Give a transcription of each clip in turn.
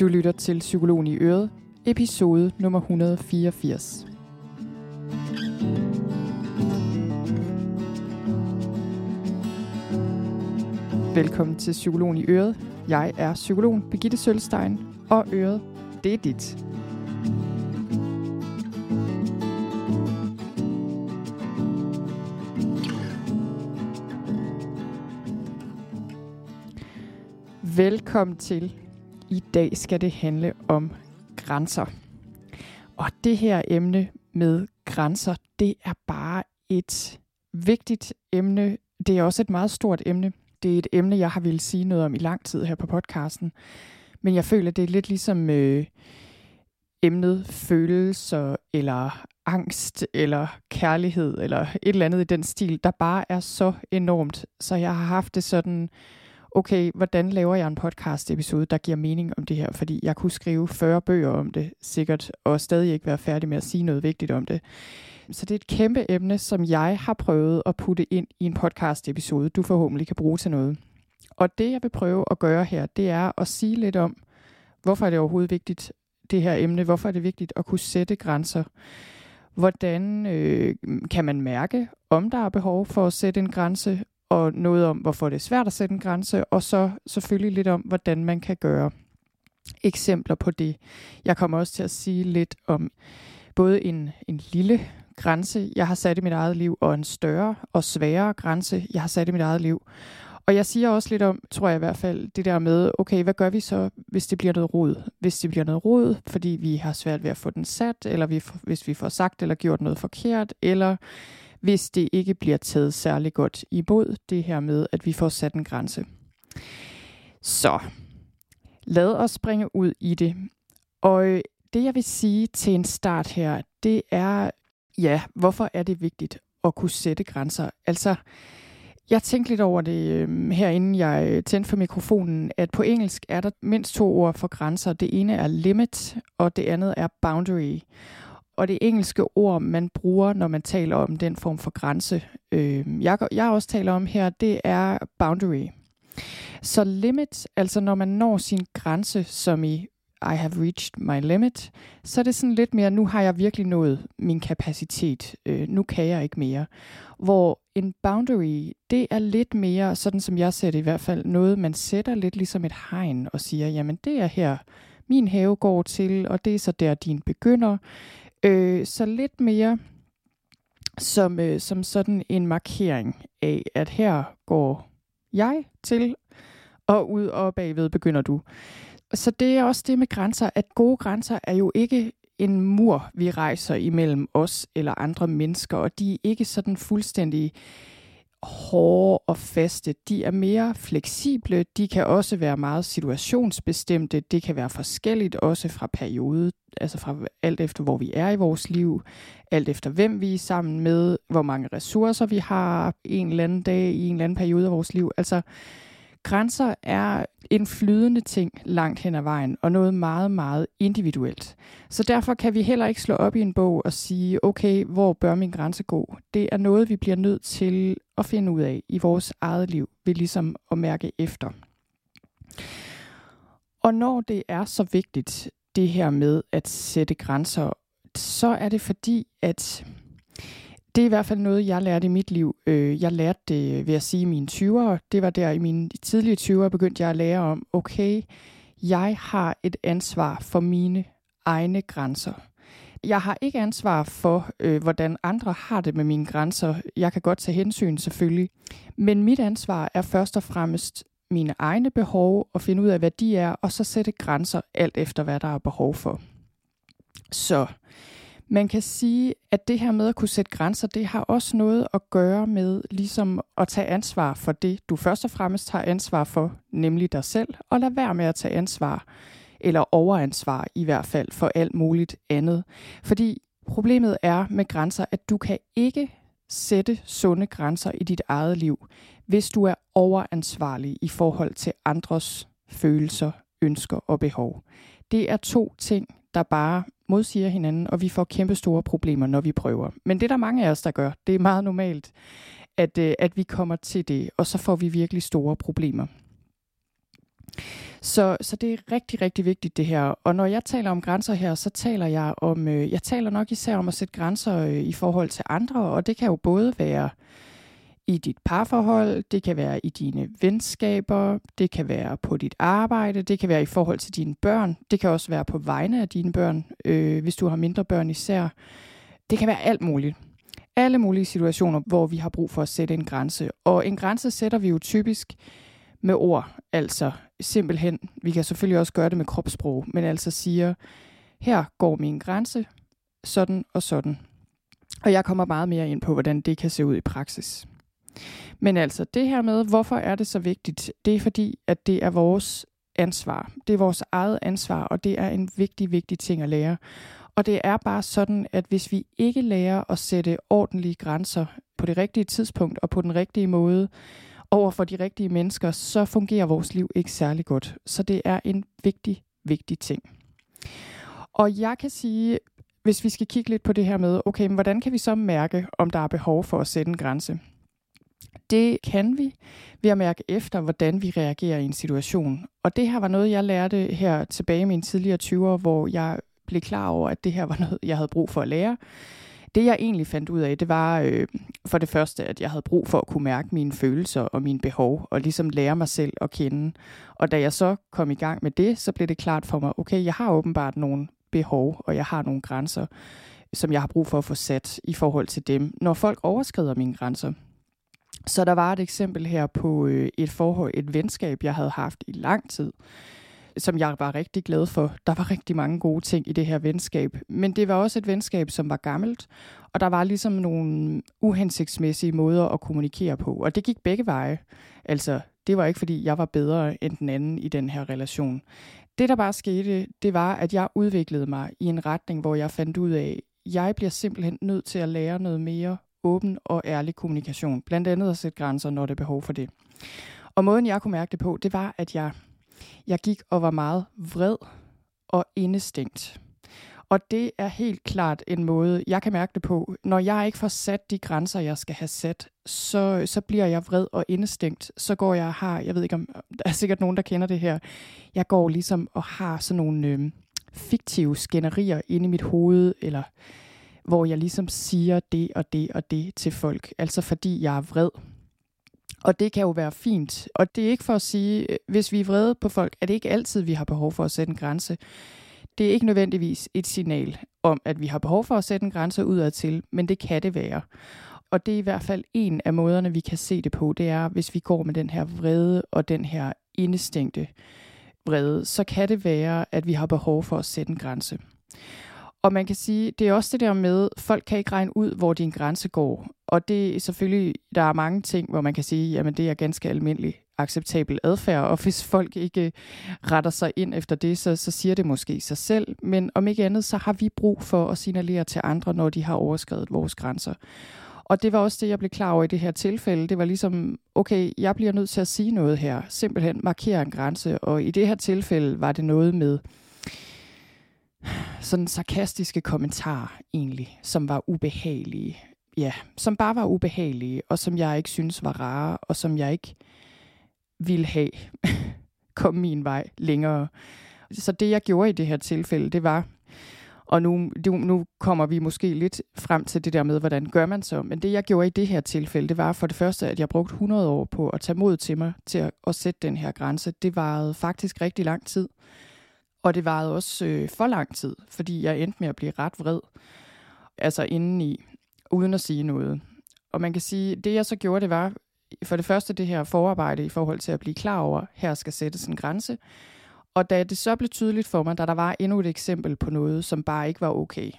Du lytter til Psykologen i Øret, episode nummer 184. Velkommen til Psykologen i Øret. Jeg er psykologen Birgitte Sølstein, og Øret, det er dit. Velkommen til. I dag skal det handle om grænser. Og det her emne med grænser, det er bare et vigtigt emne. Det er også et meget stort emne. Det er et emne, jeg har ville sige noget om i lang tid her på podcasten. Men jeg føler, det er lidt ligesom øh, emnet følelser, eller angst, eller kærlighed, eller et eller andet i den stil, der bare er så enormt. Så jeg har haft det sådan okay, hvordan laver jeg en podcast episode, der giver mening om det her? Fordi jeg kunne skrive 40 bøger om det, sikkert, og stadig ikke være færdig med at sige noget vigtigt om det. Så det er et kæmpe emne, som jeg har prøvet at putte ind i en podcast episode, du forhåbentlig kan bruge til noget. Og det, jeg vil prøve at gøre her, det er at sige lidt om, hvorfor er det overhovedet vigtigt, det her emne? Hvorfor er det vigtigt at kunne sætte grænser? Hvordan øh, kan man mærke, om der er behov for at sætte en grænse, og noget om, hvorfor det er svært at sætte en grænse, og så selvfølgelig lidt om, hvordan man kan gøre eksempler på det. Jeg kommer også til at sige lidt om både en, en lille grænse, jeg har sat i mit eget liv, og en større og sværere grænse, jeg har sat i mit eget liv. Og jeg siger også lidt om, tror jeg i hvert fald, det der med, okay, hvad gør vi så, hvis det bliver noget rod? Hvis det bliver noget rod, fordi vi har svært ved at få den sat, eller vi, hvis vi får sagt eller gjort noget forkert, eller hvis det ikke bliver taget særlig godt imod det her med, at vi får sat en grænse. Så lad os springe ud i det. Og øh, det jeg vil sige til en start her, det er, ja, hvorfor er det vigtigt at kunne sætte grænser? Altså, jeg tænkte lidt over det herinde, her, inden jeg øh, tændte for mikrofonen, at på engelsk er der mindst to ord for grænser. Det ene er limit, og det andet er boundary og det engelske ord, man bruger, når man taler om den form for grænse, øh, jeg, jeg også taler om her, det er boundary. Så limit, altså når man når sin grænse, som i I have reached my limit, så er det sådan lidt mere, nu har jeg virkelig nået min kapacitet, øh, nu kan jeg ikke mere. Hvor en boundary, det er lidt mere, sådan som jeg ser det i hvert fald, noget man sætter lidt ligesom et hegn og siger, jamen det er her, min have går til, og det er så der, din begynder. Øh, så lidt mere som, øh, som sådan en markering af, at her går jeg til, og ud og bagved begynder du. Så det er også det med grænser, at gode grænser er jo ikke en mur, vi rejser imellem os eller andre mennesker, og de er ikke sådan fuldstændig hårde og faste. De er mere fleksible. De kan også være meget situationsbestemte. Det kan være forskelligt også fra periode, altså fra alt efter hvor vi er i vores liv, alt efter hvem vi er sammen med, hvor mange ressourcer vi har en eller anden dag i en eller anden periode af vores liv. Altså grænser er en flydende ting langt hen ad vejen, og noget meget, meget individuelt. Så derfor kan vi heller ikke slå op i en bog og sige, okay, hvor bør min grænse gå? Det er noget, vi bliver nødt til at finde ud af i vores eget liv, ved ligesom at mærke efter. Og når det er så vigtigt, det her med at sætte grænser, så er det fordi, at det er i hvert fald noget, jeg lærte i mit liv. Øh, jeg lærte det ved at sige i mine 20'ere. Det var der i mine tidlige 20'ere, begyndte jeg at lære om, okay, jeg har et ansvar for mine egne grænser. Jeg har ikke ansvar for, øh, hvordan andre har det med mine grænser. Jeg kan godt tage hensyn selvfølgelig. Men mit ansvar er først og fremmest mine egne behov og finde ud af, hvad de er, og så sætte grænser alt efter, hvad der er behov for. Så man kan sige, at det her med at kunne sætte grænser, det har også noget at gøre med ligesom at tage ansvar for det, du først og fremmest har ansvar for, nemlig dig selv, og lad være med at tage ansvar, eller overansvar i hvert fald, for alt muligt andet. Fordi problemet er med grænser, at du kan ikke sætte sunde grænser i dit eget liv, hvis du er overansvarlig i forhold til andres følelser, ønsker og behov. Det er to ting, der bare modsiger hinanden, og vi får kæmpe store problemer, når vi prøver. Men det er der mange af os, der gør. Det er meget normalt, at, øh, at vi kommer til det, og så får vi virkelig store problemer. Så, så det er rigtig, rigtig vigtigt det her. Og når jeg taler om grænser her, så taler jeg om, øh, jeg taler nok især om at sætte grænser øh, i forhold til andre, og det kan jo både være i dit parforhold, det kan være i dine venskaber, det kan være på dit arbejde, det kan være i forhold til dine børn, det kan også være på vegne af dine børn, øh, hvis du har mindre børn især. Det kan være alt muligt. Alle mulige situationer, hvor vi har brug for at sætte en grænse. Og en grænse sætter vi jo typisk med ord, altså simpelthen, vi kan selvfølgelig også gøre det med kropssprog, men altså siger, her går min grænse, sådan og sådan. Og jeg kommer meget mere ind på, hvordan det kan se ud i praksis. Men altså, det her med, hvorfor er det så vigtigt? Det er fordi, at det er vores ansvar. Det er vores eget ansvar, og det er en vigtig, vigtig ting at lære. Og det er bare sådan, at hvis vi ikke lærer at sætte ordentlige grænser på det rigtige tidspunkt og på den rigtige måde over for de rigtige mennesker, så fungerer vores liv ikke særlig godt. Så det er en vigtig, vigtig ting. Og jeg kan sige, hvis vi skal kigge lidt på det her med, okay, men hvordan kan vi så mærke, om der er behov for at sætte en grænse? Det kan vi ved at mærke efter, hvordan vi reagerer i en situation. Og det her var noget, jeg lærte her tilbage i mine tidligere 20'ere, hvor jeg blev klar over, at det her var noget, jeg havde brug for at lære. Det jeg egentlig fandt ud af, det var øh, for det første, at jeg havde brug for at kunne mærke mine følelser og mine behov, og ligesom lære mig selv at kende. Og da jeg så kom i gang med det, så blev det klart for mig, okay, jeg har åbenbart nogle behov, og jeg har nogle grænser, som jeg har brug for at få sat i forhold til dem, når folk overskrider mine grænser. Så der var et eksempel her på øh, et forhold, et venskab, jeg havde haft i lang tid, som jeg var rigtig glad for. Der var rigtig mange gode ting i det her venskab, men det var også et venskab, som var gammelt, og der var ligesom nogle uhensigtsmæssige måder at kommunikere på, og det gik begge veje. Altså, det var ikke fordi, jeg var bedre end den anden i den her relation. Det, der bare skete, det var, at jeg udviklede mig i en retning, hvor jeg fandt ud af, jeg bliver simpelthen nødt til at lære noget mere åben og ærlig kommunikation. Blandt andet at sætte grænser, når det er behov for det. Og måden, jeg kunne mærke det på, det var, at jeg, jeg gik og var meget vred og indestængt. Og det er helt klart en måde, jeg kan mærke det på. Når jeg ikke får sat de grænser, jeg skal have sat, så, så bliver jeg vred og indestængt. Så går jeg og har, jeg ved ikke om, der er sikkert nogen, der kender det her. Jeg går ligesom og har sådan nogle øh, fiktive skænderier inde i mit hoved, eller hvor jeg ligesom siger det og det og det til folk, altså fordi jeg er vred. Og det kan jo være fint. Og det er ikke for at sige, hvis vi er vrede på folk, er det ikke altid, vi har behov for at sætte en grænse. Det er ikke nødvendigvis et signal om, at vi har behov for at sætte en grænse udad til, men det kan det være. Og det er i hvert fald en af måderne, vi kan se det på, det er, hvis vi går med den her vrede og den her indestængte vrede, så kan det være, at vi har behov for at sætte en grænse. Og man kan sige, det er også det der med, folk kan ikke regne ud, hvor din grænse går. Og det er selvfølgelig, der er mange ting, hvor man kan sige, jamen det er ganske almindelig acceptabel adfærd, og hvis folk ikke retter sig ind efter det, så, så siger det måske sig selv. Men om ikke andet, så har vi brug for at signalere til andre, når de har overskrevet vores grænser. Og det var også det, jeg blev klar over i det her tilfælde. Det var ligesom, okay, jeg bliver nødt til at sige noget her. Simpelthen markere en grænse. Og i det her tilfælde var det noget med, sådan sarkastiske kommentarer egentlig, som var ubehagelige. Ja, som bare var ubehagelige, og som jeg ikke synes var rare, og som jeg ikke ville have kom min vej længere. Så det, jeg gjorde i det her tilfælde, det var, og nu, nu kommer vi måske lidt frem til det der med, hvordan gør man så. Men det, jeg gjorde i det her tilfælde, det var for det første, at jeg brugte 100 år på at tage mod til mig til at, at sætte den her grænse. Det varede faktisk rigtig lang tid. Og det varede også øh, for lang tid, fordi jeg endte med at blive ret vred. Altså indeni, uden at sige noget. Og man kan sige, det jeg så gjorde, det var for det første det her forarbejde i forhold til at blive klar over, her skal sættes en grænse. Og da det så blev tydeligt for mig, da der var endnu et eksempel på noget, som bare ikke var okay,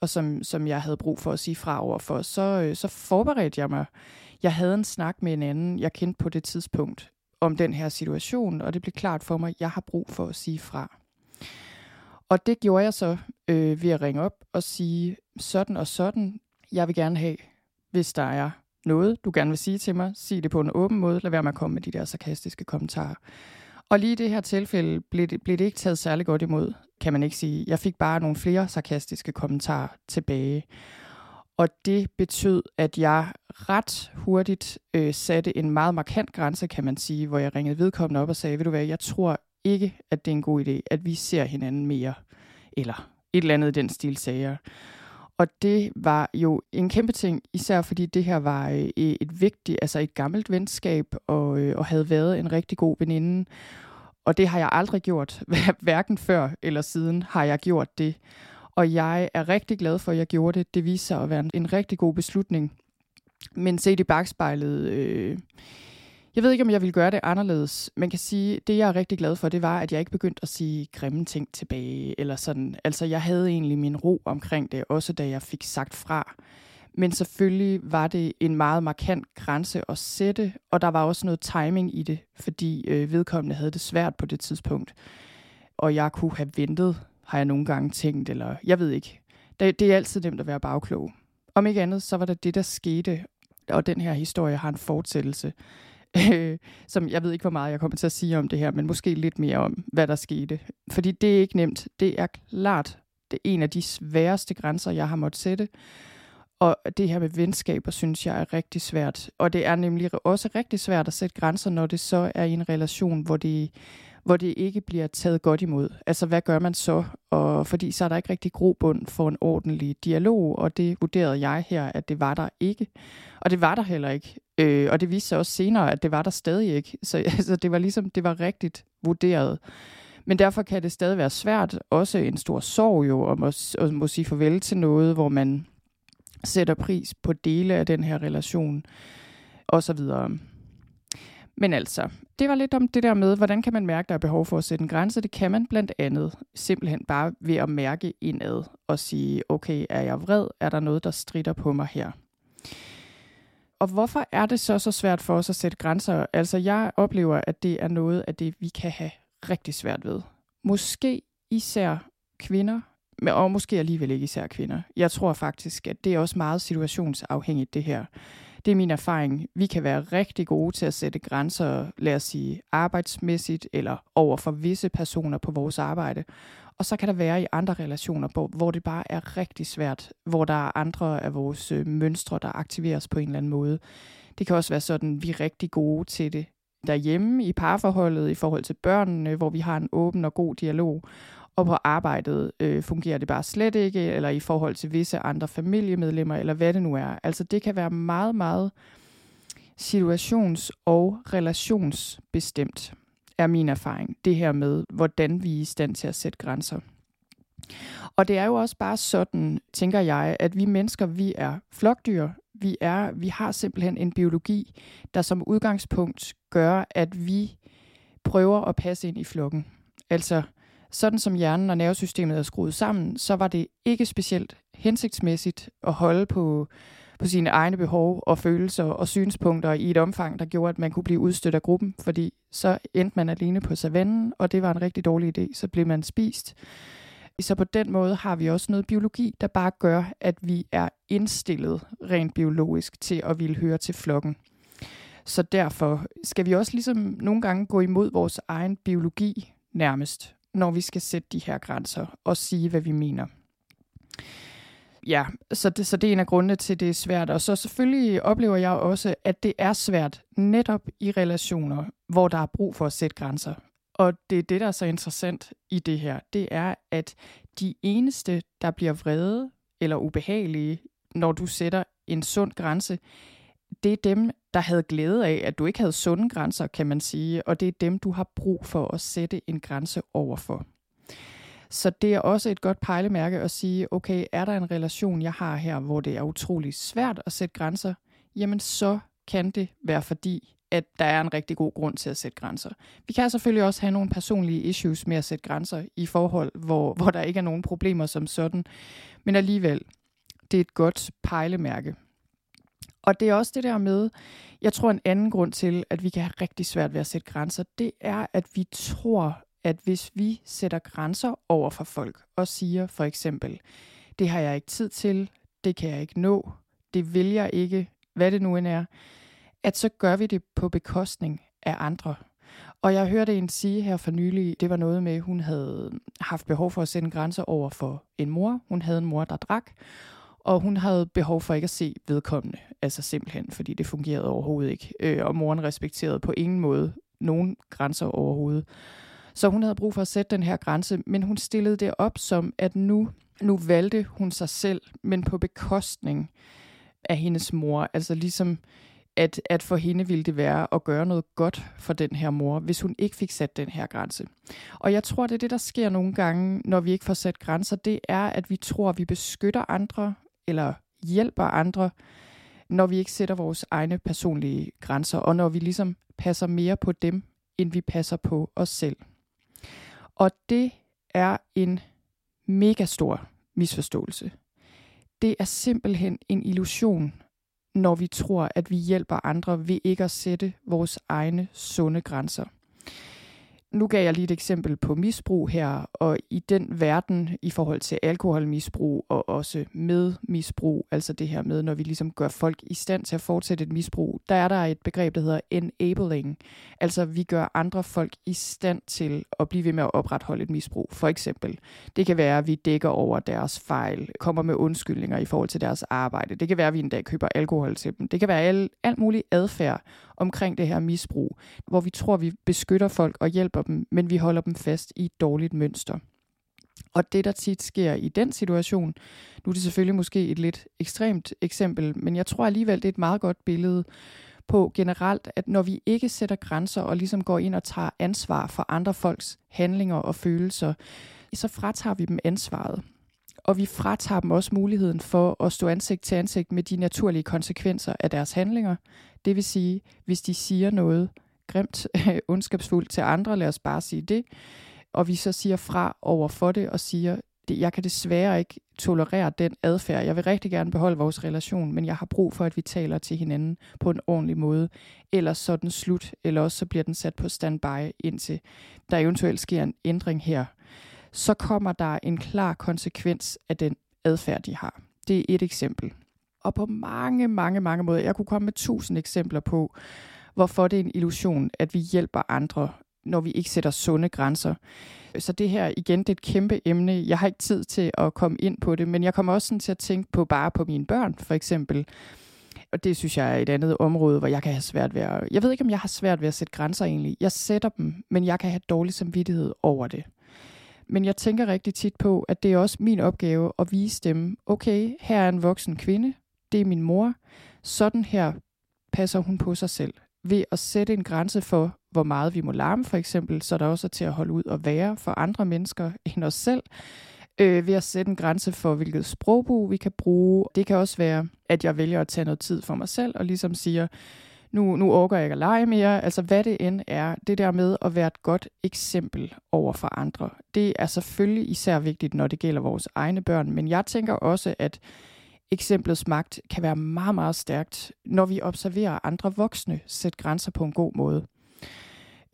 og som, som jeg havde brug for at sige fra over for, så, øh, så forberedte jeg mig. Jeg havde en snak med en anden, jeg kendte på det tidspunkt, om den her situation, og det blev klart for mig, at jeg har brug for at sige fra. Og det gjorde jeg så øh, ved at ringe op og sige sådan og sådan, jeg vil gerne have, hvis der er noget, du gerne vil sige til mig, sig det på en åben måde, lad være med at komme med de der sarkastiske kommentarer. Og lige i det her tilfælde blev det, blev det ikke taget særlig godt imod, kan man ikke sige. Jeg fik bare nogle flere sarkastiske kommentarer tilbage. Og det betød, at jeg ret hurtigt øh, satte en meget markant grænse, kan man sige, hvor jeg ringede vedkommende op og sagde, ved du hvad, jeg tror ikke, at det er en god idé, at vi ser hinanden mere. Eller et eller andet i den stil, sagde jeg. Og det var jo en kæmpe ting, især fordi det her var øh, et vigtigt, altså et gammelt venskab, og, øh, og havde været en rigtig god veninde. Og det har jeg aldrig gjort, hverken før eller siden har jeg gjort det. Og jeg er rigtig glad for, at jeg gjorde det. Det viser sig at være en rigtig god beslutning. Men set i bagspejlet, øh, jeg ved ikke, om jeg vil gøre det anderledes. Man kan sige, det jeg er rigtig glad for, det var, at jeg ikke begyndte at sige grimme ting tilbage. Eller sådan. Altså, jeg havde egentlig min ro omkring det, også da jeg fik sagt fra. Men selvfølgelig var det en meget markant grænse at sætte, og der var også noget timing i det, fordi øh, vedkommende havde det svært på det tidspunkt. Og jeg kunne have ventet, har jeg nogle gange tænkt, eller jeg ved ikke. Det, det er altid nemt at være bagklog. Om ikke andet, så var det det, der skete, og den her historie har en fortsættelse, øh, som jeg ved ikke, hvor meget jeg kommer til at sige om det her, men måske lidt mere om, hvad der skete. Fordi det er ikke nemt. Det er klart det er en af de sværeste grænser, jeg har måttet sætte. Og det her med venskaber, synes jeg er rigtig svært. Og det er nemlig også rigtig svært at sætte grænser, når det så er i en relation, hvor det, hvor det ikke bliver taget godt imod. Altså, hvad gør man så? Og fordi så er der ikke rigtig grobund for en ordentlig dialog, og det vurderede jeg her, at det var der ikke. Og det var der heller ikke. Øh, og det viste sig også senere, at det var der stadig ikke. Så altså, det var ligesom, det var rigtigt vurderet. Men derfor kan det stadig være svært, også en stor sorg jo, at at, at må sige farvel til noget, hvor man sætter pris på dele af den her relation, og så videre. Men altså, det var lidt om det der med, hvordan kan man mærke, der er behov for at sætte en grænse. Det kan man blandt andet simpelthen bare ved at mærke indad og sige, okay, er jeg vred? Er der noget, der strider på mig her? Og hvorfor er det så så svært for os at sætte grænser? Altså, jeg oplever, at det er noget af det, vi kan have rigtig svært ved. Måske især kvinder, og måske alligevel ikke især kvinder. Jeg tror faktisk, at det er også meget situationsafhængigt, det her. Det er min erfaring. Vi kan være rigtig gode til at sætte grænser, lad os sige arbejdsmæssigt, eller over for visse personer på vores arbejde. Og så kan der være i andre relationer, hvor det bare er rigtig svært, hvor der er andre af vores øh, mønstre, der aktiveres på en eller anden måde. Det kan også være sådan, vi er rigtig gode til det derhjemme i parforholdet i forhold til børnene, hvor vi har en åben og god dialog og på arbejdet øh, fungerer det bare slet ikke, eller i forhold til visse andre familiemedlemmer, eller hvad det nu er. Altså det kan være meget, meget situations- og relationsbestemt, er min erfaring. Det her med, hvordan vi er i stand til at sætte grænser. Og det er jo også bare sådan, tænker jeg, at vi mennesker, vi er flokdyr. Vi, er, vi har simpelthen en biologi, der som udgangspunkt gør, at vi prøver at passe ind i flokken. Altså, sådan som hjernen og nervesystemet er skruet sammen, så var det ikke specielt hensigtsmæssigt at holde på, på sine egne behov og følelser og synspunkter i et omfang, der gjorde, at man kunne blive udstødt af gruppen, fordi så endte man alene på savannen, og det var en rigtig dårlig idé, så blev man spist. Så på den måde har vi også noget biologi, der bare gør, at vi er indstillet rent biologisk til at ville høre til flokken. Så derfor skal vi også ligesom nogle gange gå imod vores egen biologi nærmest når vi skal sætte de her grænser og sige, hvad vi mener. Ja, så det, så det er en af grundene til, at det er svært. Og så selvfølgelig oplever jeg også, at det er svært netop i relationer, hvor der er brug for at sætte grænser. Og det er det, der er så interessant i det her. Det er, at de eneste, der bliver vrede eller ubehagelige, når du sætter en sund grænse, det er dem, der havde glæde af, at du ikke havde sunde grænser, kan man sige, og det er dem, du har brug for at sætte en grænse overfor. Så det er også et godt pejlemærke at sige, okay, er der en relation, jeg har her, hvor det er utrolig svært at sætte grænser, jamen så kan det være fordi, at der er en rigtig god grund til at sætte grænser. Vi kan selvfølgelig også have nogle personlige issues med at sætte grænser i forhold, hvor, hvor der ikke er nogen problemer som sådan, men alligevel, det er et godt pejlemærke. Og det er også det der med, jeg tror en anden grund til, at vi kan have rigtig svært ved at sætte grænser, det er, at vi tror, at hvis vi sætter grænser over for folk og siger for eksempel, det har jeg ikke tid til, det kan jeg ikke nå, det vil jeg ikke, hvad det nu end er, at så gør vi det på bekostning af andre. Og jeg hørte en sige her for nylig, det var noget med, at hun havde haft behov for at sætte grænser over for en mor. Hun havde en mor, der drak, og hun havde behov for ikke at se vedkommende, altså simpelthen, fordi det fungerede overhovedet ikke. Øh, og moren respekterede på ingen måde nogen grænser overhovedet. Så hun havde brug for at sætte den her grænse, men hun stillede det op som, at nu, nu valgte hun sig selv, men på bekostning af hendes mor. Altså ligesom, at, at for hende ville det være at gøre noget godt for den her mor, hvis hun ikke fik sat den her grænse. Og jeg tror, det er det, der sker nogle gange, når vi ikke får sat grænser. Det er, at vi tror, at vi beskytter andre, eller hjælper andre, når vi ikke sætter vores egne personlige grænser, og når vi ligesom passer mere på dem, end vi passer på os selv. Og det er en mega stor misforståelse. Det er simpelthen en illusion, når vi tror, at vi hjælper andre ved ikke at sætte vores egne sunde grænser nu gav jeg lige et eksempel på misbrug her, og i den verden i forhold til alkoholmisbrug og også med misbrug, altså det her med, når vi ligesom gør folk i stand til at fortsætte et misbrug, der er der et begreb, der hedder enabling. Altså vi gør andre folk i stand til at blive ved med at opretholde et misbrug. For eksempel, det kan være, at vi dækker over deres fejl, kommer med undskyldninger i forhold til deres arbejde. Det kan være, at vi en dag køber alkohol til dem. Det kan være alt, alt muligt adfærd omkring det her misbrug, hvor vi tror, vi beskytter folk og hjælper dem, men vi holder dem fast i et dårligt mønster. Og det, der tit sker i den situation, nu er det selvfølgelig måske et lidt ekstremt eksempel, men jeg tror alligevel, det er et meget godt billede på generelt, at når vi ikke sætter grænser og ligesom går ind og tager ansvar for andre folks handlinger og følelser, så fratager vi dem ansvaret. Og vi fratager dem også muligheden for at stå ansigt til ansigt med de naturlige konsekvenser af deres handlinger. Det vil sige, hvis de siger noget grimt, ondskabsfuldt til andre, lad os bare sige det, og vi så siger fra over for det og siger, det, jeg kan desværre ikke tolerere den adfærd. Jeg vil rigtig gerne beholde vores relation, men jeg har brug for, at vi taler til hinanden på en ordentlig måde. Ellers så er den slut, eller også så bliver den sat på standby, indtil der eventuelt sker en ændring her. Så kommer der en klar konsekvens af den adfærd, de har. Det er et eksempel. Og på mange, mange, mange måder, jeg kunne komme med tusind eksempler på, hvorfor det er en illusion, at vi hjælper andre, når vi ikke sætter sunde grænser. Så det her igen, det er et kæmpe emne. Jeg har ikke tid til at komme ind på det, men jeg kommer også sådan til at tænke på bare på mine børn, for eksempel. Og det synes jeg er et andet område, hvor jeg kan have svært ved at... Jeg ved ikke, om jeg har svært ved at sætte grænser egentlig. Jeg sætter dem, men jeg kan have dårlig samvittighed over det. Men jeg tænker rigtig tit på, at det er også min opgave at vise dem, okay, her er en voksen kvinde, det er min mor, sådan her passer hun på sig selv. Ved at sætte en grænse for, hvor meget vi må larme for eksempel, så der også er til at holde ud og være for andre mennesker end os selv. Øh, ved at sætte en grænse for, hvilket sprogbrug vi kan bruge. Det kan også være, at jeg vælger at tage noget tid for mig selv og ligesom siger, nu, nu orker jeg ikke at lege mere. Altså hvad det end er, det der med at være et godt eksempel over for andre. Det er selvfølgelig især vigtigt, når det gælder vores egne børn, men jeg tænker også, at eksemplets magt kan være meget, meget stærkt, når vi observerer andre voksne sætte grænser på en god måde.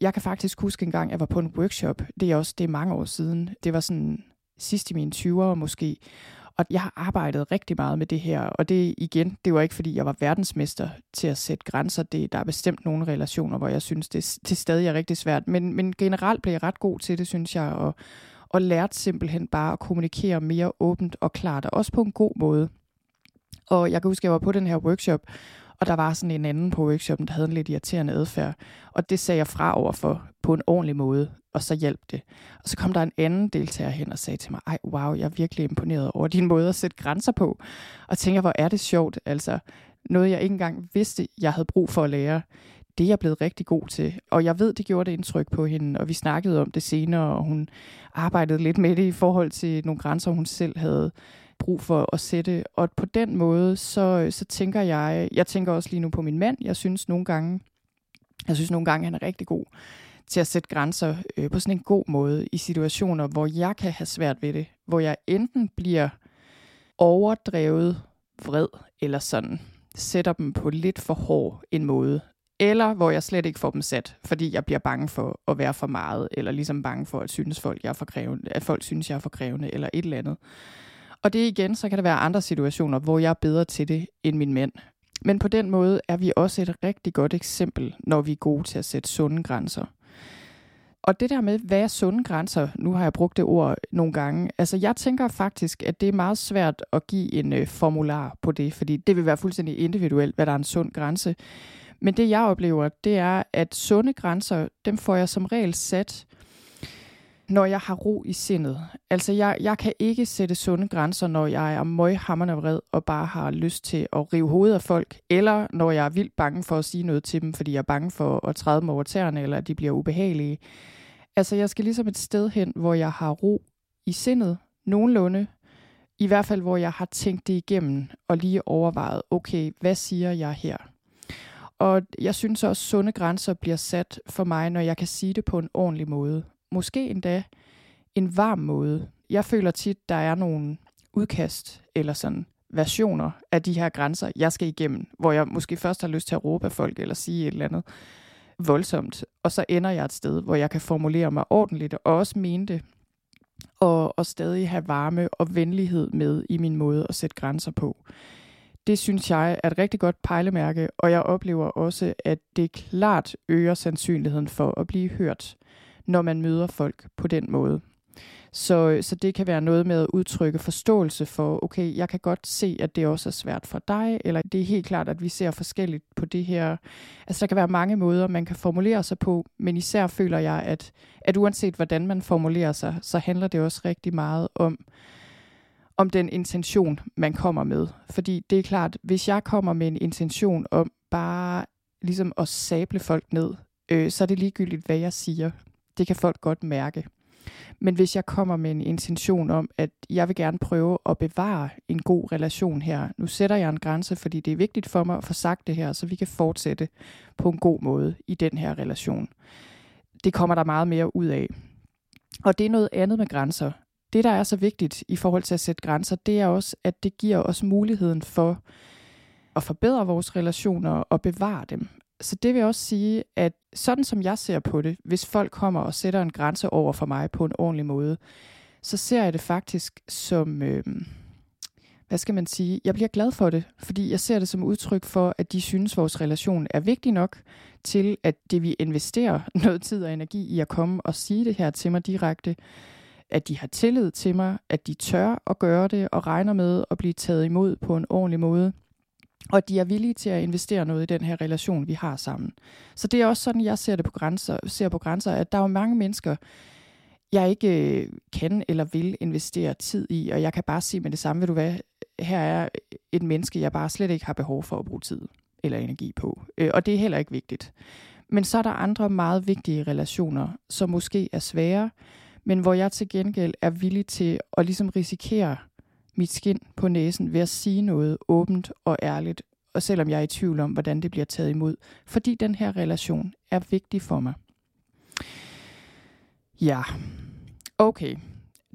Jeg kan faktisk huske en gang, jeg var på en workshop. Det er også det er mange år siden. Det var sådan sidst i mine 20'ere måske. Og jeg har arbejdet rigtig meget med det her, og det igen, det var ikke fordi, jeg var verdensmester til at sætte grænser. Det, der er bestemt nogle relationer, hvor jeg synes, det, det stadig er rigtig svært. Men, men generelt blev jeg ret god til det, synes jeg, og, og lærte simpelthen bare at kommunikere mere åbent og klart, og også på en god måde. Og jeg kan huske, at jeg var på den her workshop, og der var sådan en anden på workshoppen, der havde en lidt irriterende adfærd. Og det sagde jeg fra over for på en ordentlig måde, og så hjalp det. Og så kom der en anden deltager hen og sagde til mig, ej wow, jeg er virkelig imponeret over din måde at sætte grænser på. Og tænker, hvor er det sjovt, altså noget jeg ikke engang vidste, jeg havde brug for at lære, det er jeg blevet rigtig god til. Og jeg ved, det gjorde det indtryk på hende, og vi snakkede om det senere, og hun arbejdede lidt med det i forhold til nogle grænser, hun selv havde brug for at sætte. Og på den måde, så, så tænker jeg, jeg tænker også lige nu på min mand, jeg synes nogle gange, jeg synes nogle gange, han er rigtig god til at sætte grænser øh, på sådan en god måde i situationer, hvor jeg kan have svært ved det. Hvor jeg enten bliver overdrevet vred, eller sådan sætter dem på lidt for hård en måde. Eller hvor jeg slet ikke får dem sat, fordi jeg bliver bange for at være for meget, eller ligesom bange for at synes folk, jeg er for krævende, at folk synes, jeg er for krævende, eller et eller andet. Og det igen, så kan der være andre situationer, hvor jeg er bedre til det end min mænd. Men på den måde er vi også et rigtig godt eksempel, når vi er gode til at sætte sunde grænser. Og det der med, hvad er sunde grænser, nu har jeg brugt det ord nogle gange, altså jeg tænker faktisk, at det er meget svært at give en øh, formular på det, fordi det vil være fuldstændig individuelt, hvad der er en sund grænse. Men det jeg oplever, det er, at sunde grænser, dem får jeg som regel sat, når jeg har ro i sindet. Altså jeg, jeg kan ikke sætte sunde grænser, når jeg er møghammerne vred og bare har lyst til at rive hovedet af folk, eller når jeg er vildt bange for at sige noget til dem, fordi jeg er bange for at træde dem over tæerne, eller at de bliver ubehagelige. Altså jeg skal ligesom et sted hen, hvor jeg har ro i sindet, nogenlunde, i hvert fald hvor jeg har tænkt det igennem og lige overvejet, okay, hvad siger jeg her? Og jeg synes også, at sunde grænser bliver sat for mig, når jeg kan sige det på en ordentlig måde. Måske endda en varm måde. Jeg føler tit, der er nogle udkast eller sådan versioner af de her grænser, jeg skal igennem, hvor jeg måske først har lyst til at råbe af folk eller sige et eller andet voldsomt, og så ender jeg et sted, hvor jeg kan formulere mig ordentligt og også mene det, og, og stadig have varme og venlighed med i min måde at sætte grænser på. Det synes jeg er et rigtig godt pejlemærke, og jeg oplever også, at det klart øger sandsynligheden for at blive hørt, når man møder folk på den måde. Så, så det kan være noget med at udtrykke forståelse for, okay, jeg kan godt se, at det også er svært for dig, eller det er helt klart, at vi ser forskelligt på det her. Altså der kan være mange måder, man kan formulere sig på, men især føler jeg, at, at uanset hvordan man formulerer sig, så handler det også rigtig meget om, om den intention, man kommer med. Fordi det er klart, hvis jeg kommer med en intention om bare ligesom at sable folk ned, øh, så er det ligegyldigt, hvad jeg siger. Det kan folk godt mærke. Men hvis jeg kommer med en intention om, at jeg vil gerne prøve at bevare en god relation her, nu sætter jeg en grænse, fordi det er vigtigt for mig at få sagt det her, så vi kan fortsætte på en god måde i den her relation. Det kommer der meget mere ud af. Og det er noget andet med grænser. Det, der er så vigtigt i forhold til at sætte grænser, det er også, at det giver os muligheden for at forbedre vores relationer og bevare dem. Så det vil også sige, at sådan som jeg ser på det, hvis folk kommer og sætter en grænse over for mig på en ordentlig måde, så ser jeg det faktisk som, øh, hvad skal man sige, jeg bliver glad for det, fordi jeg ser det som udtryk for, at de synes, vores relation er vigtig nok til, at det vi investerer noget tid og energi i at komme og sige det her til mig direkte, at de har tillid til mig, at de tør at gøre det og regner med at blive taget imod på en ordentlig måde og de er villige til at investere noget i den her relation, vi har sammen. Så det er også sådan, jeg ser det på grænser, ser på grænser, at der er jo mange mennesker, jeg ikke øh, kan eller vil investere tid i, og jeg kan bare sige med det samme, ved du hvad, her er et menneske, jeg bare slet ikke har behov for at bruge tid eller energi på. Øh, og det er heller ikke vigtigt. Men så er der andre meget vigtige relationer, som måske er svære, men hvor jeg til gengæld er villig til at ligesom risikere mit skin på næsen ved at sige noget åbent og ærligt, og selvom jeg er i tvivl om, hvordan det bliver taget imod, fordi den her relation er vigtig for mig. Ja, okay.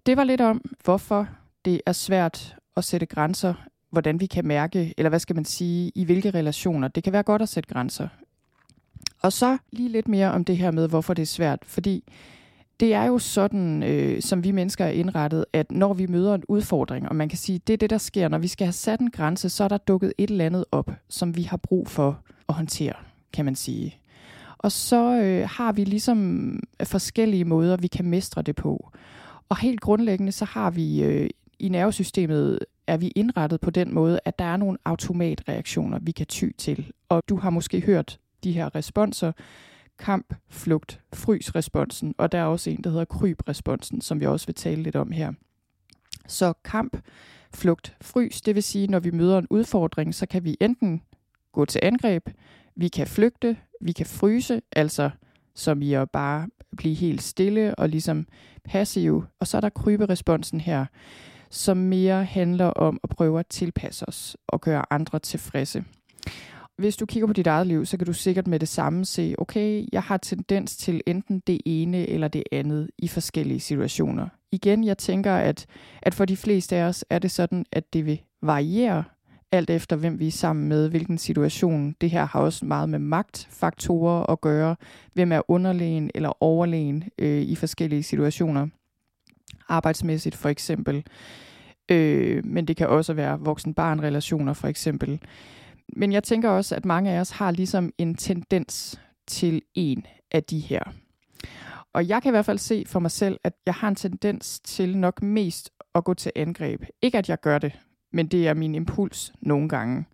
Det var lidt om, hvorfor det er svært at sætte grænser, hvordan vi kan mærke, eller hvad skal man sige, i hvilke relationer. Det kan være godt at sætte grænser. Og så lige lidt mere om det her med, hvorfor det er svært. Fordi det er jo sådan, øh, som vi mennesker er indrettet, at når vi møder en udfordring, og man kan sige, det er det, der sker, når vi skal have sat en grænse, så er der dukket et eller andet op, som vi har brug for at håndtere, kan man sige. Og så øh, har vi ligesom forskellige måder, vi kan mestre det på. Og helt grundlæggende, så har vi øh, i nervesystemet, er vi indrettet på den måde, at der er nogle automatreaktioner, vi kan ty til. Og du har måske hørt de her responser, kamp, flugt, frys-responsen, og der er også en, der hedder kryb-responsen, som vi også vil tale lidt om her. Så kamp, flugt, frys, det vil sige, når vi møder en udfordring, så kan vi enten gå til angreb, vi kan flygte, vi kan fryse, altså som i at bare blive helt stille og ligesom passiv. Og så er der kryberesponsen her, som mere handler om at prøve at tilpasse os og gøre andre tilfredse hvis du kigger på dit eget liv, så kan du sikkert med det samme se, okay, jeg har tendens til enten det ene eller det andet i forskellige situationer. Igen, jeg tænker, at, at for de fleste af os er det sådan, at det vil variere alt efter, hvem vi er sammen med, hvilken situation. Det her har også meget med magtfaktorer at gøre. Hvem er underlegen eller overlegen øh, i forskellige situationer. Arbejdsmæssigt for eksempel. Øh, men det kan også være voksen-barn-relationer for eksempel men jeg tænker også, at mange af os har ligesom en tendens til en af de her. Og jeg kan i hvert fald se for mig selv, at jeg har en tendens til nok mest at gå til angreb. Ikke at jeg gør det, men det er min impuls nogle gange.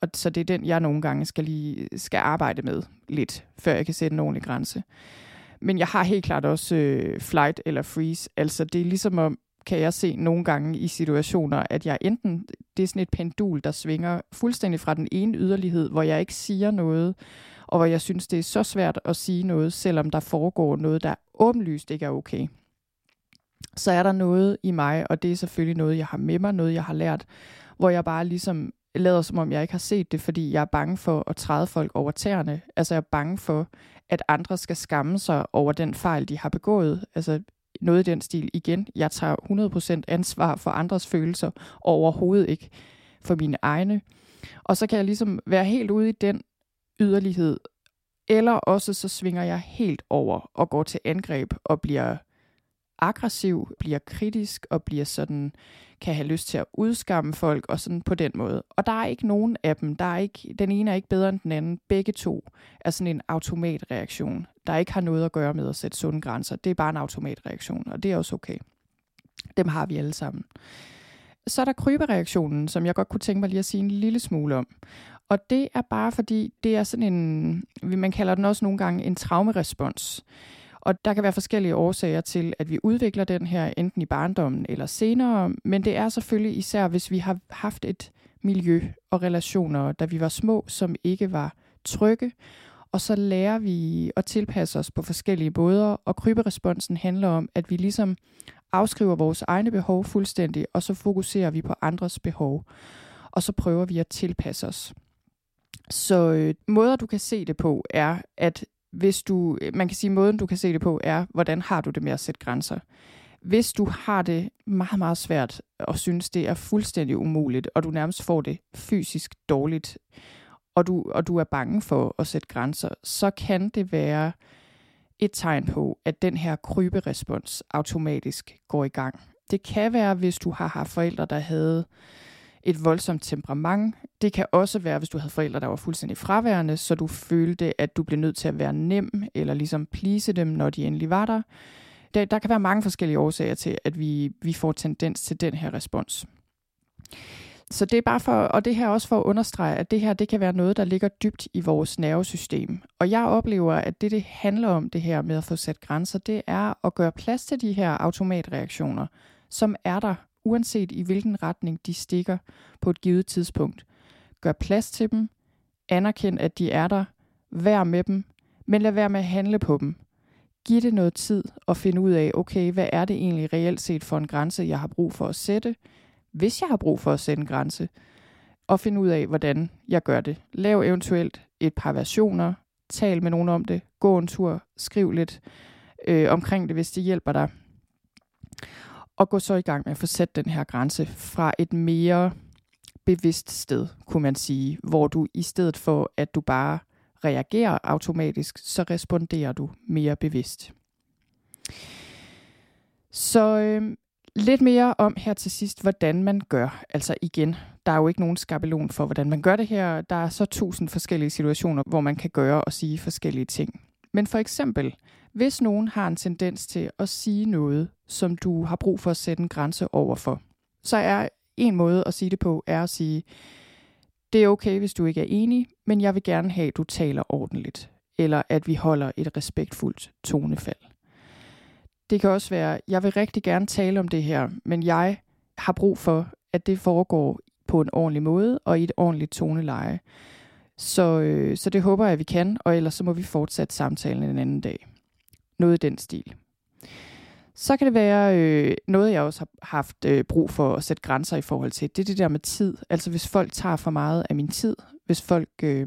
Og så det er den, jeg nogle gange skal, lige, skal arbejde med lidt, før jeg kan sætte en ordentlig grænse. Men jeg har helt klart også øh, flight eller freeze. Altså det er ligesom om, kan jeg se nogle gange i situationer, at jeg enten, det er sådan et pendul, der svinger fuldstændig fra den ene yderlighed, hvor jeg ikke siger noget, og hvor jeg synes, det er så svært at sige noget, selvom der foregår noget, der åbenlyst ikke er okay. Så er der noget i mig, og det er selvfølgelig noget, jeg har med mig, noget jeg har lært, hvor jeg bare ligesom lader som om, jeg ikke har set det, fordi jeg er bange for at træde folk over tæerne. Altså jeg er bange for, at andre skal skamme sig over den fejl, de har begået. Altså noget i den stil igen. Jeg tager 100% ansvar for andres følelser, og overhovedet ikke for mine egne. Og så kan jeg ligesom være helt ude i den yderlighed, eller også så svinger jeg helt over og går til angreb og bliver aggressiv, bliver kritisk og bliver sådan, kan have lyst til at udskamme folk og sådan på den måde. Og der er ikke nogen af dem, der er ikke, den ene er ikke bedre end den anden. Begge to er sådan en automatreaktion, der ikke har noget at gøre med at sætte sunde grænser. Det er bare en automatreaktion, og det er også okay. Dem har vi alle sammen. Så er der krybereaktionen, som jeg godt kunne tænke mig lige at sige en lille smule om. Og det er bare fordi, det er sådan en, man kalder den også nogle gange en traumerespons. Og der kan være forskellige årsager til, at vi udvikler den her, enten i barndommen eller senere, men det er selvfølgelig især, hvis vi har haft et miljø og relationer, da vi var små, som ikke var trygge, og så lærer vi at tilpasse os på forskellige måder, og kryberesponsen handler om, at vi ligesom afskriver vores egne behov fuldstændig, og så fokuserer vi på andres behov, og så prøver vi at tilpasse os. Så øh, måder, du kan se det på, er, at hvis du, man kan sige, måden du kan se det på er, hvordan har du det med at sætte grænser. Hvis du har det meget, meget svært og synes, det er fuldstændig umuligt, og du nærmest får det fysisk dårligt, og du, og du er bange for at sætte grænser, så kan det være et tegn på, at den her kryberespons automatisk går i gang. Det kan være, hvis du har haft forældre, der havde et voldsomt temperament. Det kan også være, hvis du havde forældre, der var fuldstændig fraværende, så du følte, at du blev nødt til at være nem, eller ligesom please dem, når de endelig var der. Der, der kan være mange forskellige årsager til, at vi, vi får tendens til den her respons. Så det er bare for, og det her også for at understrege, at det her det kan være noget, der ligger dybt i vores nervesystem. Og jeg oplever, at det, det handler om det her med at få sat grænser, det er at gøre plads til de her automatreaktioner, som er der uanset i hvilken retning de stikker på et givet tidspunkt. Gør plads til dem, anerkend, at de er der, vær med dem, men lad være med at handle på dem. Giv det noget tid og finde ud af, okay, hvad er det egentlig reelt set for en grænse, jeg har brug for at sætte, hvis jeg har brug for at sætte en grænse, og finde ud af, hvordan jeg gør det. Lav eventuelt et par versioner, tal med nogen om det, gå en tur, skriv lidt øh, omkring det, hvis det hjælper dig og gå så i gang med at få sat den her grænse fra et mere bevidst sted, kunne man sige, hvor du i stedet for, at du bare reagerer automatisk, så responderer du mere bevidst. Så øh, lidt mere om her til sidst, hvordan man gør. Altså igen, der er jo ikke nogen skabelon for, hvordan man gør det her. Der er så tusind forskellige situationer, hvor man kan gøre og sige forskellige ting. Men for eksempel, hvis nogen har en tendens til at sige noget, som du har brug for at sætte en grænse over for, så er en måde at sige det på, er at sige, det er okay, hvis du ikke er enig, men jeg vil gerne have, at du taler ordentligt, eller at vi holder et respektfuldt tonefald. Det kan også være, jeg vil rigtig gerne tale om det her, men jeg har brug for, at det foregår på en ordentlig måde og i et ordentligt toneleje. Så, øh, så det håber jeg, at vi kan, og ellers så må vi fortsætte samtalen en anden dag. Noget i den stil. Så kan det være øh, noget, jeg også har haft øh, brug for at sætte grænser i forhold til. Det er det der med tid. Altså hvis folk tager for meget af min tid, hvis folk øh,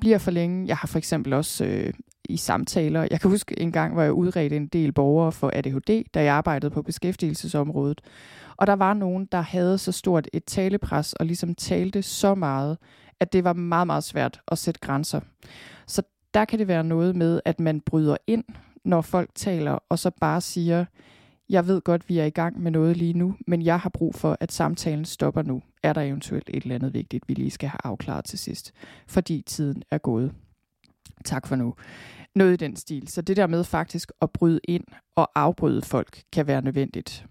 bliver for længe. Jeg har for eksempel også øh, i samtaler, jeg kan huske en gang, hvor jeg udredte en del borgere for ADHD, da jeg arbejdede på beskæftigelsesområdet. Og der var nogen, der havde så stort et talepres og ligesom talte så meget, at det var meget, meget svært at sætte grænser. Så der kan det være noget med, at man bryder ind når folk taler, og så bare siger, jeg ved godt, vi er i gang med noget lige nu, men jeg har brug for, at samtalen stopper nu. Er der eventuelt et eller andet vigtigt, vi lige skal have afklaret til sidst, fordi tiden er gået. Tak for nu. Noget i den stil. Så det der med faktisk at bryde ind og afbryde folk kan være nødvendigt.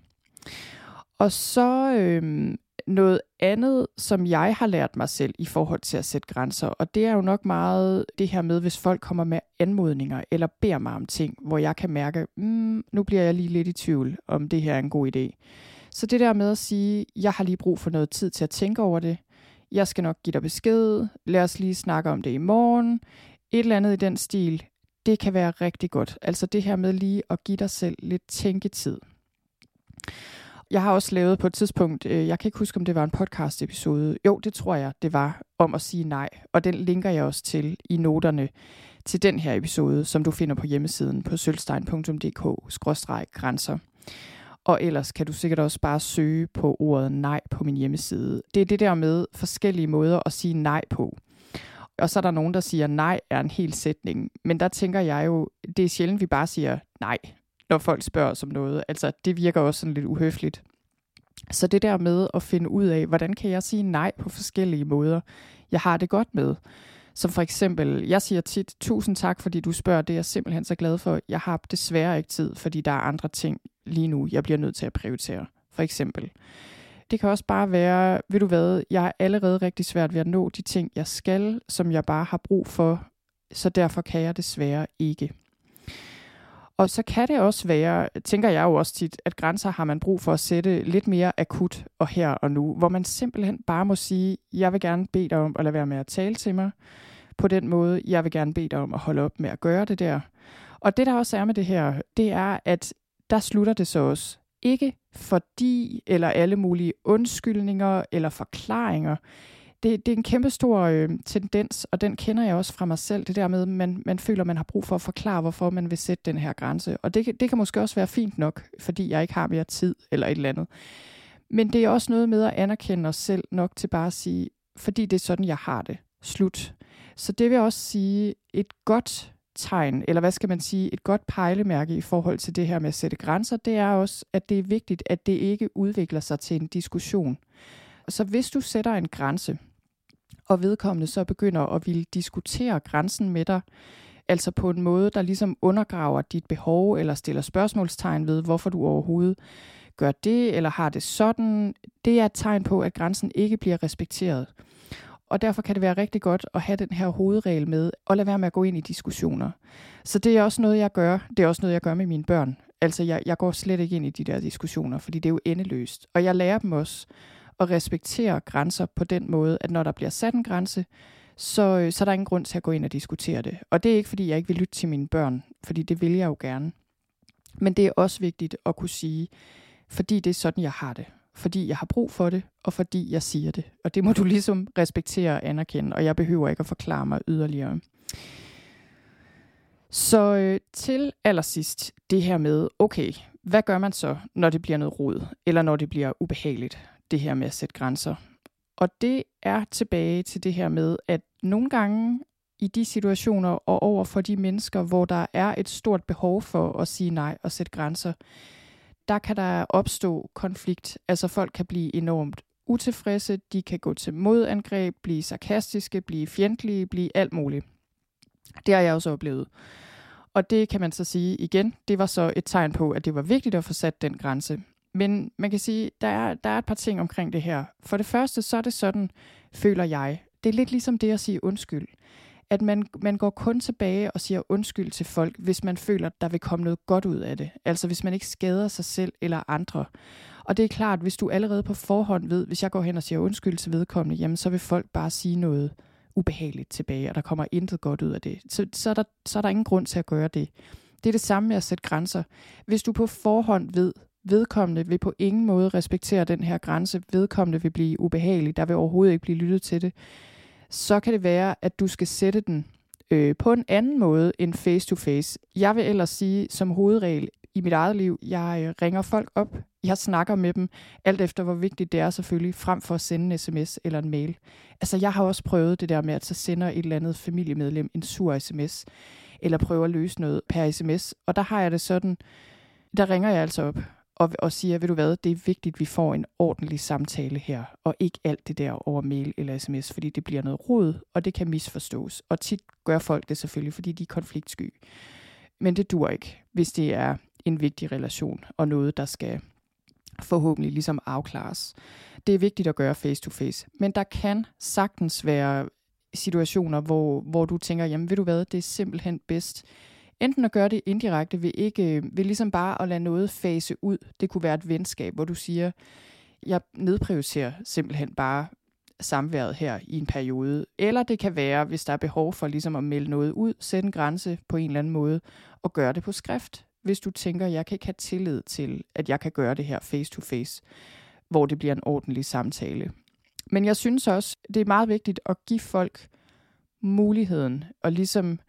Og så øhm, noget andet, som jeg har lært mig selv i forhold til at sætte grænser, og det er jo nok meget det her med, hvis folk kommer med anmodninger eller beder mig om ting, hvor jeg kan mærke, mm, nu bliver jeg lige lidt i tvivl, om det her er en god idé. Så det der med at sige, jeg har lige brug for noget tid til at tænke over det, jeg skal nok give dig besked, lad os lige snakke om det i morgen, et eller andet i den stil, det kan være rigtig godt. Altså det her med lige at give dig selv lidt tænketid. Jeg har også lavet på et tidspunkt, øh, jeg kan ikke huske, om det var en podcast episode. Jo, det tror jeg, det var om at sige nej. Og den linker jeg også til i noterne til den her episode, som du finder på hjemmesiden på sølvstein.dk-grænser. Og ellers kan du sikkert også bare søge på ordet nej på min hjemmeside. Det er det der med forskellige måder at sige nej på. Og så er der nogen, der siger, nej er en hel sætning. Men der tænker jeg jo, det er sjældent, vi bare siger nej når folk spørger os om noget. Altså, det virker også sådan lidt uhøfligt. Så det der med at finde ud af, hvordan kan jeg sige nej på forskellige måder, jeg har det godt med. Som for eksempel, jeg siger tit, tusind tak, fordi du spørger, det er jeg simpelthen så glad for. Jeg har desværre ikke tid, fordi der er andre ting lige nu, jeg bliver nødt til at prioritere. For eksempel. Det kan også bare være, ved du hvad, jeg er allerede rigtig svært ved at nå de ting, jeg skal, som jeg bare har brug for, så derfor kan jeg desværre ikke. Og så kan det også være, tænker jeg jo også tit, at grænser har man brug for at sætte lidt mere akut og her og nu, hvor man simpelthen bare må sige, jeg vil gerne bede dig om at lade være med at tale til mig på den måde. Jeg vil gerne bede dig om at holde op med at gøre det der. Og det der også er med det her, det er, at der slutter det så også. Ikke fordi, eller alle mulige undskyldninger eller forklaringer det, det er en kæmpe stor øh, tendens, og den kender jeg også fra mig selv, det der med, at man, man føler, man har brug for at forklare, hvorfor man vil sætte den her grænse. Og det, det kan måske også være fint nok, fordi jeg ikke har mere tid eller et eller andet. Men det er også noget med at anerkende os selv nok til bare at sige, fordi det er sådan, jeg har det. Slut. Så det vil også sige et godt tegn, eller hvad skal man sige, et godt pejlemærke i forhold til det her med at sætte grænser, det er også, at det er vigtigt, at det ikke udvikler sig til en diskussion. Så hvis du sætter en grænse, og vedkommende så begynder at ville diskutere grænsen med dig, altså på en måde, der ligesom undergraver dit behov, eller stiller spørgsmålstegn ved, hvorfor du overhovedet gør det, eller har det sådan, det er et tegn på, at grænsen ikke bliver respekteret. Og derfor kan det være rigtig godt at have den her hovedregel med, og lade være med at gå ind i diskussioner. Så det er også noget, jeg gør. Det er også noget, jeg gør med mine børn. Altså, jeg, jeg går slet ikke ind i de der diskussioner, fordi det er jo endeløst. Og jeg lærer dem også at respektere grænser på den måde, at når der bliver sat en grænse, så, øh, så er der ingen grund til at gå ind og diskutere det. Og det er ikke, fordi jeg ikke vil lytte til mine børn, fordi det vil jeg jo gerne. Men det er også vigtigt at kunne sige, fordi det er sådan, jeg har det. Fordi jeg har brug for det, og fordi jeg siger det. Og det må du ligesom respektere og anerkende, og jeg behøver ikke at forklare mig yderligere. Så øh, til allersidst det her med, okay, hvad gør man så, når det bliver noget rod, eller når det bliver ubehageligt? Det her med at sætte grænser. Og det er tilbage til det her med, at nogle gange i de situationer og over for de mennesker, hvor der er et stort behov for at sige nej og sætte grænser, der kan der opstå konflikt. Altså folk kan blive enormt utilfredse, de kan gå til modangreb, blive sarkastiske, blive fjendtlige, blive alt muligt. Det har jeg også oplevet. Og det kan man så sige igen, det var så et tegn på, at det var vigtigt at få sat den grænse. Men man kan sige, der er, der er et par ting omkring det her. For det første, så er det sådan, føler jeg. Det er lidt ligesom det at sige undskyld. At man, man går kun tilbage og siger undskyld til folk, hvis man føler, der vil komme noget godt ud af det. Altså hvis man ikke skader sig selv eller andre. Og det er klart, hvis du allerede på forhånd ved, hvis jeg går hen og siger undskyld til vedkommende, jamen så vil folk bare sige noget ubehageligt tilbage, og der kommer intet godt ud af det. Så, så, er der, så er der ingen grund til at gøre det. Det er det samme med at sætte grænser. Hvis du på forhånd ved, vedkommende vil på ingen måde respektere den her grænse, vedkommende vil blive ubehagelig, der vil overhovedet ikke blive lyttet til det, så kan det være, at du skal sætte den øh, på en anden måde end face to face. Jeg vil ellers sige som hovedregel i mit eget liv, jeg øh, ringer folk op, jeg snakker med dem, alt efter hvor vigtigt det er selvfølgelig, frem for at sende en sms eller en mail. Altså jeg har også prøvet det der med, at så sender et eller andet familiemedlem en sur sms, eller prøver at løse noget per sms, og der har jeg det sådan, der ringer jeg altså op, og, og siger, ved du hvad, det er vigtigt, at vi får en ordentlig samtale her, og ikke alt det der over mail eller sms, fordi det bliver noget rod, og det kan misforstås. Og tit gør folk det selvfølgelig, fordi de er konfliktsky. Men det dur ikke, hvis det er en vigtig relation, og noget, der skal forhåbentlig ligesom afklares. Det er vigtigt at gøre face to face, men der kan sagtens være situationer, hvor, hvor du tænker, jamen ved du hvad, det er simpelthen bedst, enten at gøre det indirekte ved, ikke, ved ligesom bare at lade noget fase ud. Det kunne være et venskab, hvor du siger, jeg nedprioriterer simpelthen bare samværet her i en periode. Eller det kan være, hvis der er behov for ligesom at melde noget ud, sætte en grænse på en eller anden måde, og gøre det på skrift. Hvis du tænker, jeg kan ikke have tillid til, at jeg kan gøre det her face to face, hvor det bliver en ordentlig samtale. Men jeg synes også, det er meget vigtigt at give folk muligheden og ligesom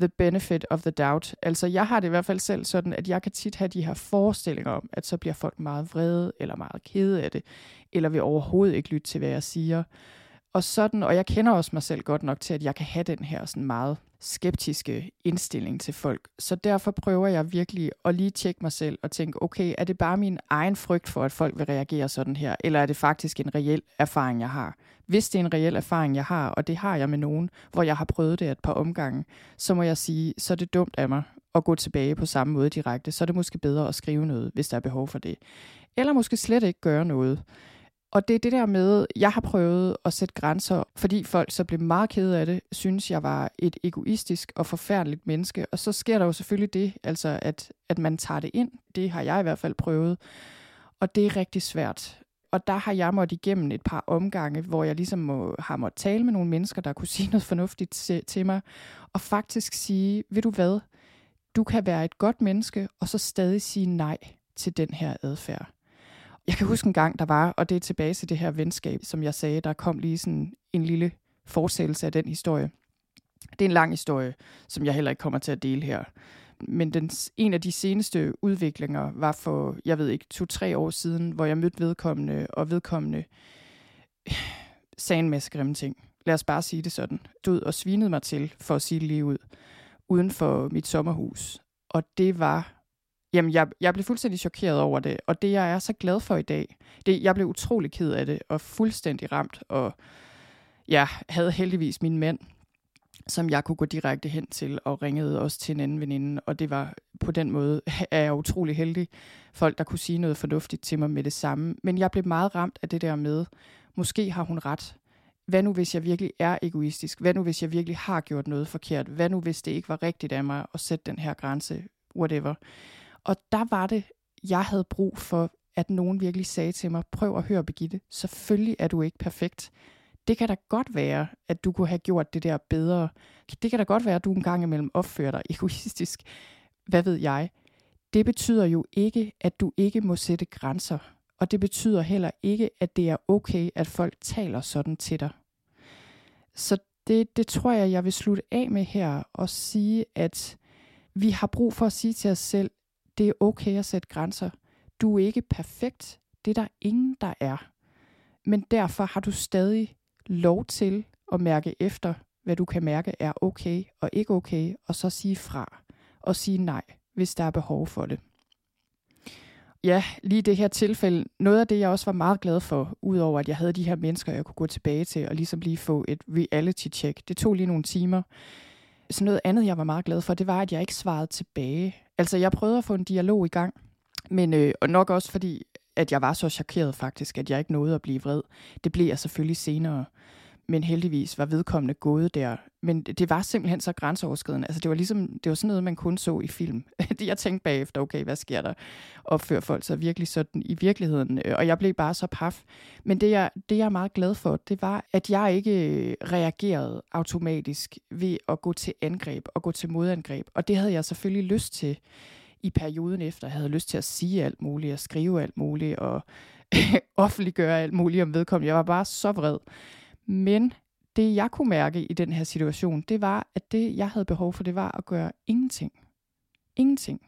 the benefit of the doubt. Altså jeg har det i hvert fald selv sådan, at jeg kan tit have de her forestillinger om, at så bliver folk meget vrede eller meget kede af det, eller vil overhovedet ikke lytte til, hvad jeg siger. Og sådan, og jeg kender også mig selv godt nok til, at jeg kan have den her sådan meget skeptiske indstilling til folk. Så derfor prøver jeg virkelig at lige tjekke mig selv og tænke, okay, er det bare min egen frygt for, at folk vil reagere sådan her, eller er det faktisk en reel erfaring, jeg har? Hvis det er en reel erfaring, jeg har, og det har jeg med nogen, hvor jeg har prøvet det et par omgange, så må jeg sige, så er det dumt af mig at gå tilbage på samme måde direkte. Så er det måske bedre at skrive noget, hvis der er behov for det. Eller måske slet ikke gøre noget. Og det er det der med, jeg har prøvet at sætte grænser, fordi folk så blev meget kede af det, synes jeg var et egoistisk og forfærdeligt menneske. Og så sker der jo selvfølgelig det, altså at, at man tager det ind. Det har jeg i hvert fald prøvet. Og det er rigtig svært. Og der har jeg måttet igennem et par omgange, hvor jeg ligesom må, har måttet tale med nogle mennesker, der kunne sige noget fornuftigt til, til mig. Og faktisk sige, ved du hvad, du kan være et godt menneske, og så stadig sige nej til den her adfærd. Jeg kan huske en gang, der var, og det er tilbage til det her venskab, som jeg sagde, der kom lige sådan en lille fortsættelse af den historie. Det er en lang historie, som jeg heller ikke kommer til at dele her. Men den, en af de seneste udviklinger var for, jeg ved ikke, to-tre år siden, hvor jeg mødte vedkommende, og vedkommende sagde en masse grimme ting. Lad os bare sige det sådan. Død og svinede mig til, for at sige det lige ud, uden for mit sommerhus. Og det var Jamen, jeg, jeg blev fuldstændig chokeret over det, og det, jeg er så glad for i dag, det, jeg blev utrolig ked af det, og fuldstændig ramt, og jeg havde heldigvis min mand, som jeg kunne gå direkte hen til, og ringede også til en anden veninde, og det var på den måde, er jeg utrolig heldig, folk, der kunne sige noget fornuftigt til mig med det samme. Men jeg blev meget ramt af det der med, måske har hun ret. Hvad nu, hvis jeg virkelig er egoistisk? Hvad nu, hvis jeg virkelig har gjort noget forkert? Hvad nu, hvis det ikke var rigtigt af mig at sætte den her grænse? Whatever. Og der var det, jeg havde brug for, at nogen virkelig sagde til mig, prøv at høre Begitte, selvfølgelig er du ikke perfekt. Det kan da godt være, at du kunne have gjort det der bedre. Det kan da godt være, at du en gang imellem opfører dig egoistisk. Hvad ved jeg? Det betyder jo ikke, at du ikke må sætte grænser. Og det betyder heller ikke, at det er okay, at folk taler sådan til dig. Så det, det tror jeg, jeg vil slutte af med her og sige, at vi har brug for at sige til os selv, det er okay at sætte grænser. Du er ikke perfekt. Det er der ingen, der er. Men derfor har du stadig lov til at mærke efter, hvad du kan mærke er okay og ikke okay, og så sige fra og sige nej, hvis der er behov for det. Ja, lige det her tilfælde, noget af det, jeg også var meget glad for, udover at jeg havde de her mennesker, jeg kunne gå tilbage til og ligesom lige få et reality check. Det tog lige nogle timer. Så noget andet, jeg var meget glad for, det var, at jeg ikke svarede tilbage. Altså, jeg prøvede at få en dialog i gang, men øh, og nok også fordi, at jeg var så chokeret faktisk, at jeg ikke nåede at blive vred. Det blev jeg selvfølgelig senere men heldigvis var vedkommende gået der. Men det var simpelthen så grænseoverskridende. Altså det var ligesom, det var sådan noget, man kun så i film. jeg tænkte bagefter, okay, hvad sker der? Opfører folk sig virkelig sådan i virkeligheden? Øh, og jeg blev bare så paf. Men det jeg, det, jeg er meget glad for, det var, at jeg ikke øh, reagerede automatisk ved at gå til angreb og gå til modangreb. Og det havde jeg selvfølgelig lyst til i perioden efter. Jeg havde lyst til at sige alt muligt og skrive alt muligt og offentliggøre alt muligt om vedkommende. Jeg var bare så vred. Men det, jeg kunne mærke i den her situation, det var, at det, jeg havde behov for, det var at gøre ingenting. Ingenting.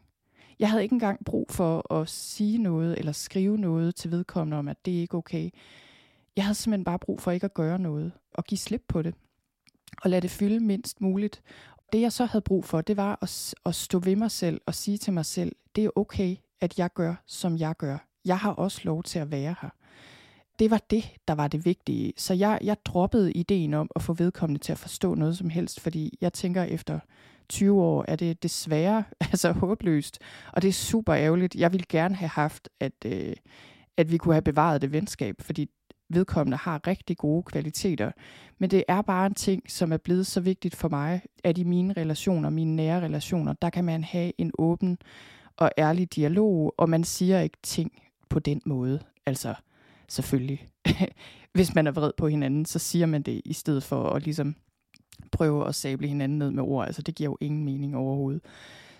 Jeg havde ikke engang brug for at sige noget eller skrive noget til vedkommende om, at det ikke er okay. Jeg havde simpelthen bare brug for ikke at gøre noget og give slip på det og lade det fylde mindst muligt. Det jeg så havde brug for, det var at, at stå ved mig selv og sige til mig selv, det er okay, at jeg gør, som jeg gør. Jeg har også lov til at være her. Det var det, der var det vigtige. Så jeg, jeg droppede ideen om at få vedkommende til at forstå noget som helst, fordi jeg tænker efter 20 år er det desværre altså håbløst, og det er super ærgerligt. Jeg ville gerne have haft, at, øh, at vi kunne have bevaret det venskab, fordi vedkommende har rigtig gode kvaliteter. Men det er bare en ting, som er blevet så vigtigt for mig, at i mine relationer, mine nære relationer, der kan man have en åben og ærlig dialog, og man siger ikke ting på den måde. Altså, selvfølgelig. Hvis man er vred på hinanden, så siger man det, i stedet for at ligesom prøve at sable hinanden ned med ord. Altså, det giver jo ingen mening overhovedet.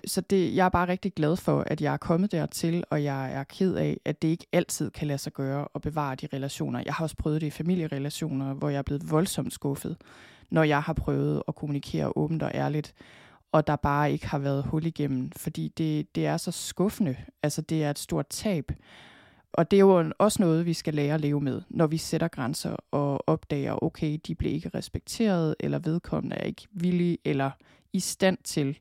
Så det, jeg er bare rigtig glad for, at jeg er kommet dertil, og jeg er ked af, at det ikke altid kan lade sig gøre at bevare de relationer. Jeg har også prøvet det i familierelationer, hvor jeg er blevet voldsomt skuffet, når jeg har prøvet at kommunikere åbent og ærligt, og der bare ikke har været hul igennem, fordi det, det er så skuffende. Altså, det er et stort tab. Og det er jo også noget, vi skal lære at leve med, når vi sætter grænser og opdager, okay, de bliver ikke respekteret, eller vedkommende er ikke villige eller i stand til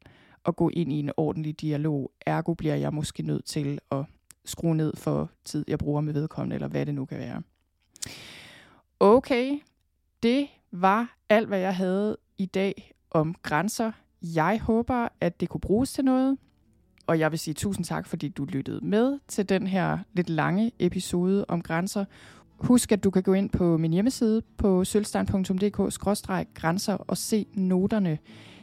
at gå ind i en ordentlig dialog. Ergo bliver jeg måske nødt til at skrue ned for tid, jeg bruger med vedkommende, eller hvad det nu kan være. Okay, det var alt, hvad jeg havde i dag om grænser. Jeg håber, at det kunne bruges til noget. Og jeg vil sige tusind tak, fordi du lyttede med til den her lidt lange episode om grænser. Husk, at du kan gå ind på min hjemmeside på sølvstein.dk-grænser og se noterne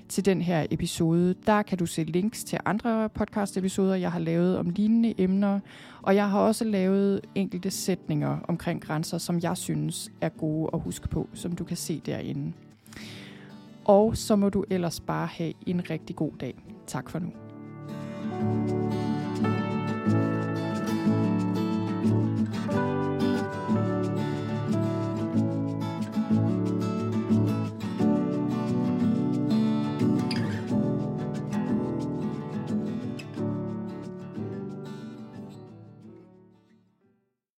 til den her episode. Der kan du se links til andre podcast-episoder, jeg har lavet om lignende emner, og jeg har også lavet enkelte sætninger omkring grænser, som jeg synes er gode at huske på, som du kan se derinde. Og så må du ellers bare have en rigtig god dag. Tak for nu. Bye.